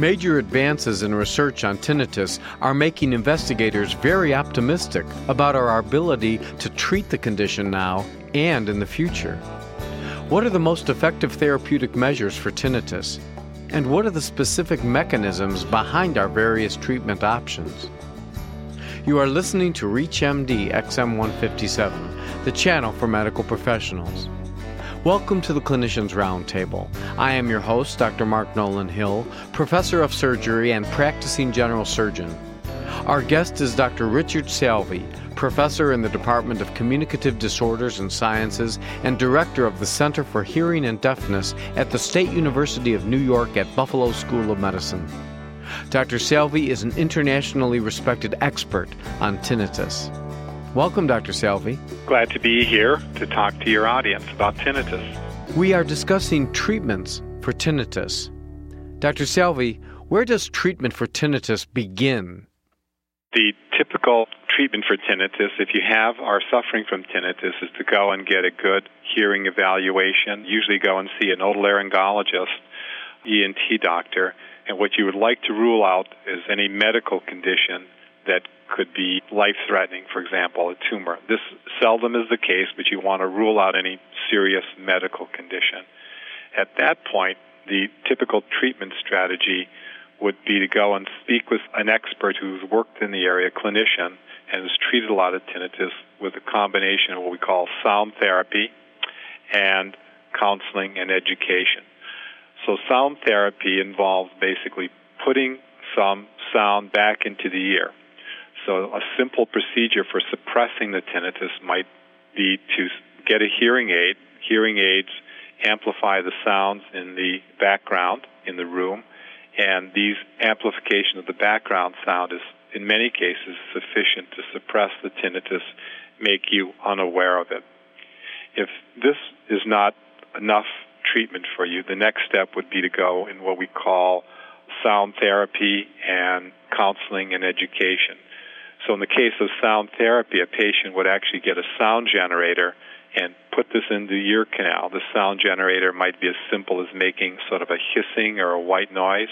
Major advances in research on tinnitus are making investigators very optimistic about our ability to treat the condition now and in the future. What are the most effective therapeutic measures for tinnitus? And what are the specific mechanisms behind our various treatment options? You are listening to ReachMD XM157, the channel for medical professionals. Welcome to the Clinicians Roundtable. I am your host, Dr. Mark Nolan Hill, professor of surgery and practicing general surgeon. Our guest is Dr. Richard Salvi, professor in the Department of Communicative Disorders and Sciences and director of the Center for Hearing and Deafness at the State University of New York at Buffalo School of Medicine. Dr. Salvi is an internationally respected expert on tinnitus. Welcome, Dr. Salvi. Glad to be here to talk to your audience about tinnitus. We are discussing treatments for tinnitus. Dr. Salvi, where does treatment for tinnitus begin? The typical treatment for tinnitus, if you have are suffering from tinnitus, is to go and get a good hearing evaluation. Usually go and see an otolaryngologist, ENT doctor, and what you would like to rule out is any medical condition that could be life threatening, for example, a tumor. This seldom is the case, but you want to rule out any serious medical condition. At that point, the typical treatment strategy would be to go and speak with an expert who's worked in the area, a clinician, and has treated a lot of tinnitus with a combination of what we call sound therapy and counseling and education. So, sound therapy involves basically putting some sound back into the ear. So, a simple procedure for suppressing the tinnitus might be to get a hearing aid. Hearing aids amplify the sounds in the background in the room, and these amplification of the background sound is, in many cases, sufficient to suppress the tinnitus, make you unaware of it. If this is not enough treatment for you, the next step would be to go in what we call sound therapy and counseling and education. So, in the case of sound therapy, a patient would actually get a sound generator and put this in the ear canal. The sound generator might be as simple as making sort of a hissing or a white noise.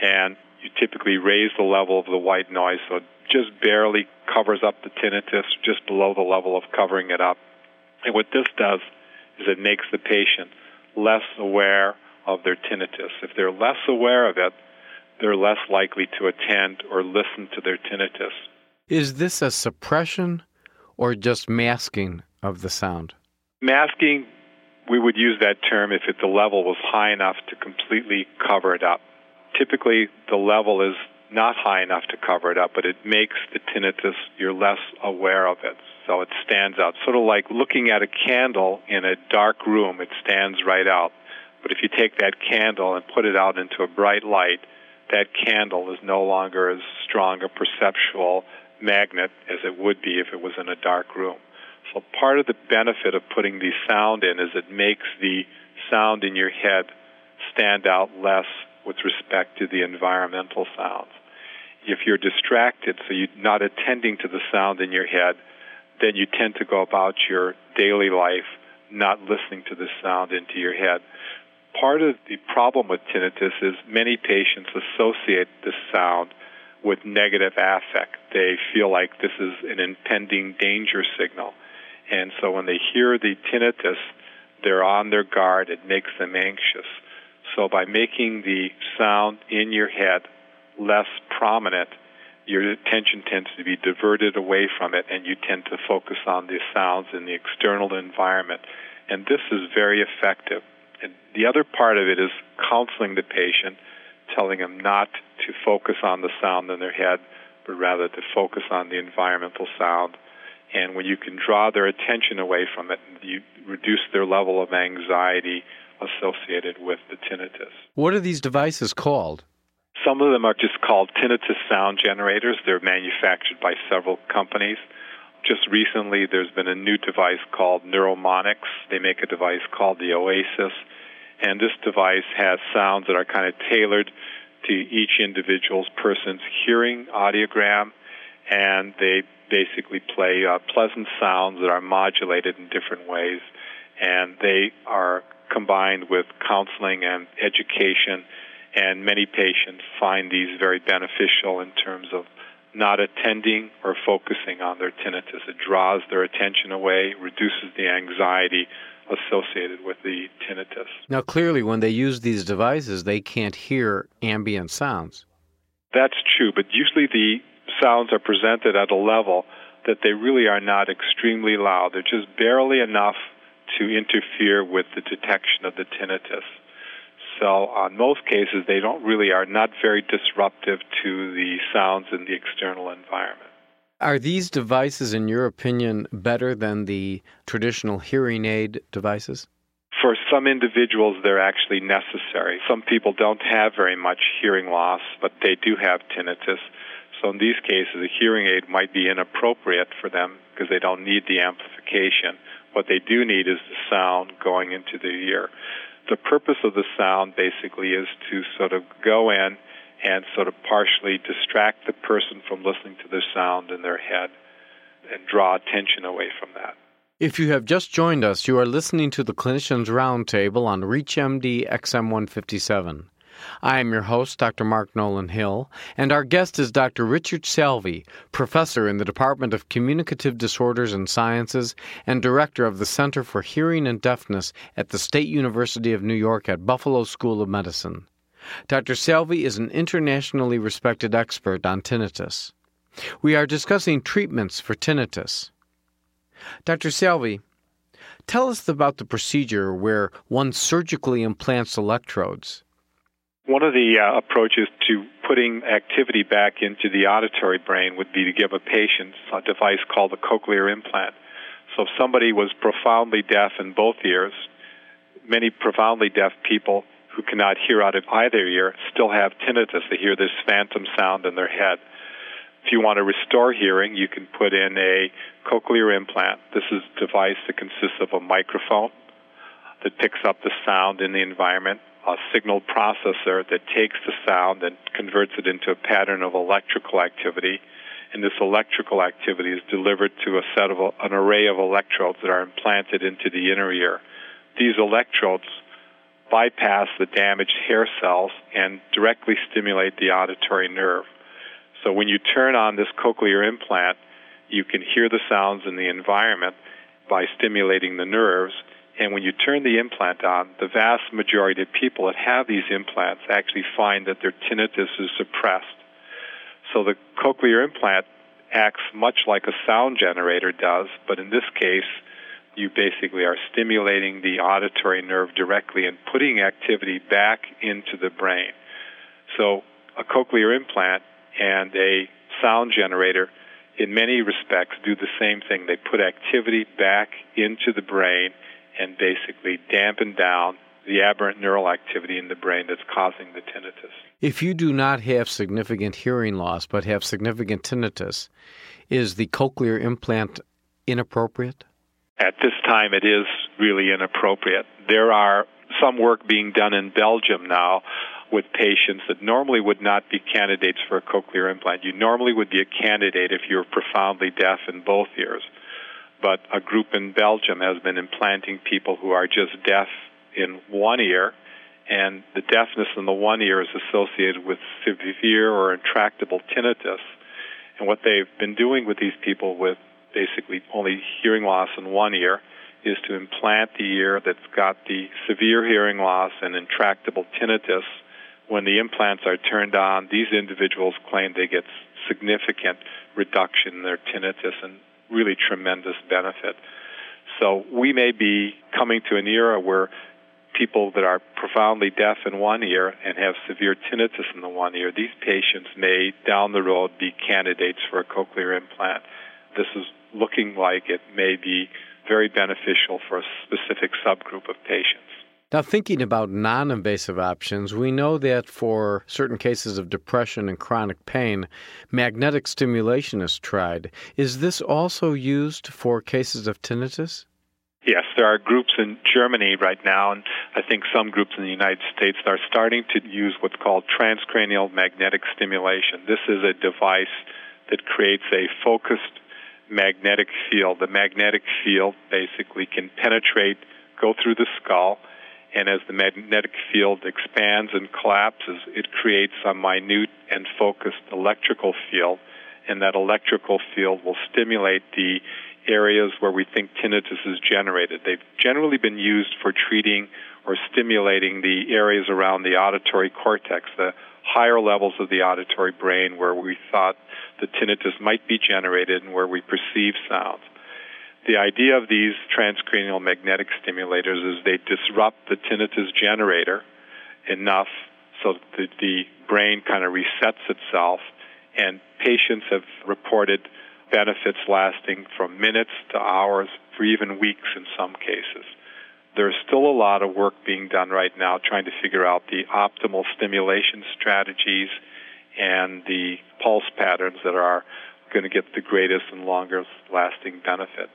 And you typically raise the level of the white noise so it just barely covers up the tinnitus, just below the level of covering it up. And what this does is it makes the patient less aware of their tinnitus. If they're less aware of it, they're less likely to attend or listen to their tinnitus. Is this a suppression or just masking of the sound? Masking, we would use that term if it, the level was high enough to completely cover it up. Typically, the level is not high enough to cover it up, but it makes the tinnitus, you're less aware of it. So it stands out. Sort of like looking at a candle in a dark room, it stands right out. But if you take that candle and put it out into a bright light, that candle is no longer as strong a perceptual magnet as it would be if it was in a dark room. So part of the benefit of putting the sound in is it makes the sound in your head stand out less with respect to the environmental sounds. If you're distracted, so you're not attending to the sound in your head, then you tend to go about your daily life not listening to the sound into your head part of the problem with tinnitus is many patients associate this sound with negative affect. They feel like this is an impending danger signal. And so when they hear the tinnitus, they're on their guard. It makes them anxious. So by making the sound in your head less prominent, your attention tends to be diverted away from it and you tend to focus on the sounds in the external environment. And this is very effective. And the other part of it is counseling the patient, telling them not to focus on the sound in their head, but rather to focus on the environmental sound. And when you can draw their attention away from it, you reduce their level of anxiety associated with the tinnitus. What are these devices called? Some of them are just called tinnitus sound generators. They're manufactured by several companies just recently there's been a new device called Neuromonics. They make a device called the Oasis, and this device has sounds that are kind of tailored to each individual's person's hearing audiogram, and they basically play uh, pleasant sounds that are modulated in different ways, and they are combined with counseling and education. And many patients find these very beneficial in terms of not attending or focusing on their tinnitus. It draws their attention away, reduces the anxiety associated with the tinnitus. Now, clearly, when they use these devices, they can't hear ambient sounds. That's true, but usually the sounds are presented at a level that they really are not extremely loud. They're just barely enough to interfere with the detection of the tinnitus. So, on most cases, they don't really are not very disruptive to the sounds in the external environment. Are these devices, in your opinion, better than the traditional hearing aid devices? For some individuals, they're actually necessary. Some people don't have very much hearing loss, but they do have tinnitus. So, in these cases, a hearing aid might be inappropriate for them because they don't need the amplification. What they do need is the sound going into the ear. The purpose of the sound basically is to sort of go in and sort of partially distract the person from listening to the sound in their head and draw attention away from that. If you have just joined us, you are listening to the Clinicians Roundtable on ReachMD XM157. I am your host, Dr. Mark Nolan Hill, and our guest is Dr. Richard Salvi, professor in the Department of Communicative Disorders and Sciences and director of the Center for Hearing and Deafness at the State University of New York at Buffalo School of Medicine. Dr. Salvi is an internationally respected expert on tinnitus. We are discussing treatments for tinnitus. Dr. Salvi, tell us about the procedure where one surgically implants electrodes. One of the uh, approaches to putting activity back into the auditory brain would be to give a patient a device called a cochlear implant. So if somebody was profoundly deaf in both ears, many profoundly deaf people who cannot hear out of either ear still have tinnitus. They hear this phantom sound in their head. If you want to restore hearing, you can put in a cochlear implant. This is a device that consists of a microphone that picks up the sound in the environment, a signal processor that takes the sound and converts it into a pattern of electrical activity. And this electrical activity is delivered to a set of an array of electrodes that are implanted into the inner ear. These electrodes bypass the damaged hair cells and directly stimulate the auditory nerve. So when you turn on this cochlear implant, you can hear the sounds in the environment by stimulating the nerves. And when you turn the implant on, the vast majority of people that have these implants actually find that their tinnitus is suppressed. So the cochlear implant acts much like a sound generator does, but in this case, you basically are stimulating the auditory nerve directly and putting activity back into the brain. So, a cochlear implant and a sound generator, in many respects, do the same thing. They put activity back into the brain and basically dampen down the aberrant neural activity in the brain that's causing the tinnitus. If you do not have significant hearing loss but have significant tinnitus, is the cochlear implant inappropriate? At this time, it is really inappropriate. There are some work being done in Belgium now with patients that normally would not be candidates for a cochlear implant. You normally would be a candidate if you're profoundly deaf in both ears. But a group in Belgium has been implanting people who are just deaf in one ear, and the deafness in the one ear is associated with severe or intractable tinnitus. And what they've been doing with these people with basically only hearing loss in one ear is to implant the ear that's got the severe hearing loss and intractable tinnitus. When the implants are turned on, these individuals claim they get significant reduction in their tinnitus and really tremendous benefit. So we may be coming to an era where people that are profoundly deaf in one ear and have severe tinnitus in the one ear, these patients may down the road be candidates for a cochlear implant. This is looking like it may be very beneficial for a specific subgroup of patients. Now, thinking about non invasive options, we know that for certain cases of depression and chronic pain, magnetic stimulation is tried. Is this also used for cases of tinnitus? Yes, there are groups in Germany right now, and I think some groups in the United States are starting to use what's called transcranial magnetic stimulation. This is a device that creates a focused magnetic field. The magnetic field basically can penetrate, go through the skull, And as the magnetic field expands and collapses, it creates a minute and focused electrical field, and that electrical field will stimulate the areas where we think tinnitus is generated. They've generally been used for treating or stimulating the areas around the auditory cortex, the higher levels of the auditory brain where we thought the tinnitus might be generated and where we perceive sounds. The idea of these transcranial magnetic stimulators is they disrupt the tinnitus generator enough so that the brain kind of resets itself, and patients have reported benefits lasting from minutes to hours for even weeks in some cases. There's still a lot of work being done right now trying to figure out the optimal stimulation strategies and the pulse patterns that are going to get the greatest and longest lasting benefit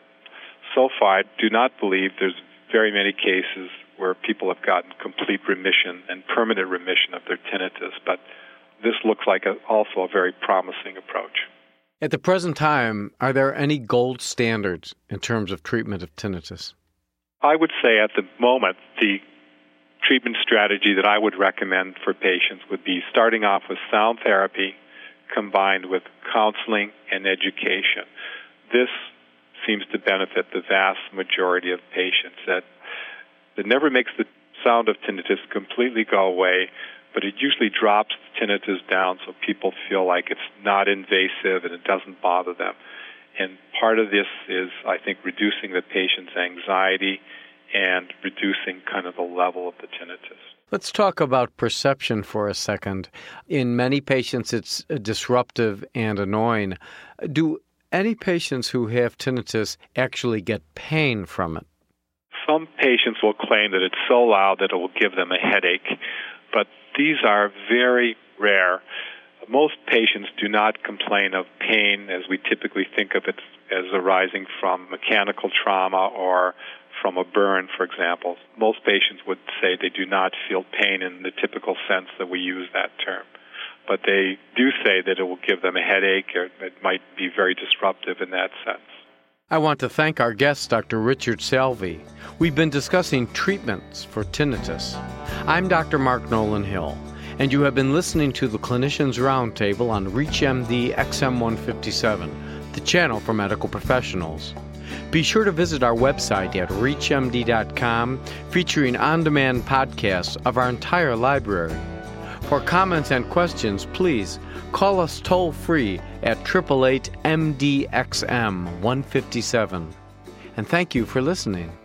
so far, I do not believe there's very many cases where people have gotten complete remission and permanent remission of their tinnitus, but this looks like a, also a very promising approach. At the present time, are there any gold standards in terms of treatment of tinnitus? I would say at the moment, the treatment strategy that I would recommend for patients would be starting off with sound therapy combined with counseling and education. This seems to benefit the vast majority of patients. That it never makes the sound of tinnitus completely go away, but it usually drops tinnitus down so people feel like it's not invasive and it doesn't bother them. And part of this is, I think, reducing the patient's anxiety and reducing kind of the level of the tinnitus. Let's talk about perception for a second. In many patients, it's uh, disruptive and annoying. Do any patients who have tinnitus actually get pain from it? Some patients will claim that it's so loud that it will give them a headache, but these are very rare. Most patients do not complain of pain as we typically think of it as arising from mechanical trauma or from a burn, for example. Most patients would say they do not feel pain in the typical sense that we use that term but they do say that it will give them a headache or it might be very disruptive in that sense. I want to thank our guest, Dr. Richard Salvi. We've been discussing treatments for tinnitus. I'm Dr. Mark Nolan Hill, and you have been listening to the Clinicians Roundtable on ReachMD XM157, the channel for medical professionals. Be sure to visit our website at reachmd.com, featuring on demand podcasts of our entire library. For comments and questions, please call us toll free at 888 MDXM 157. And thank you for listening.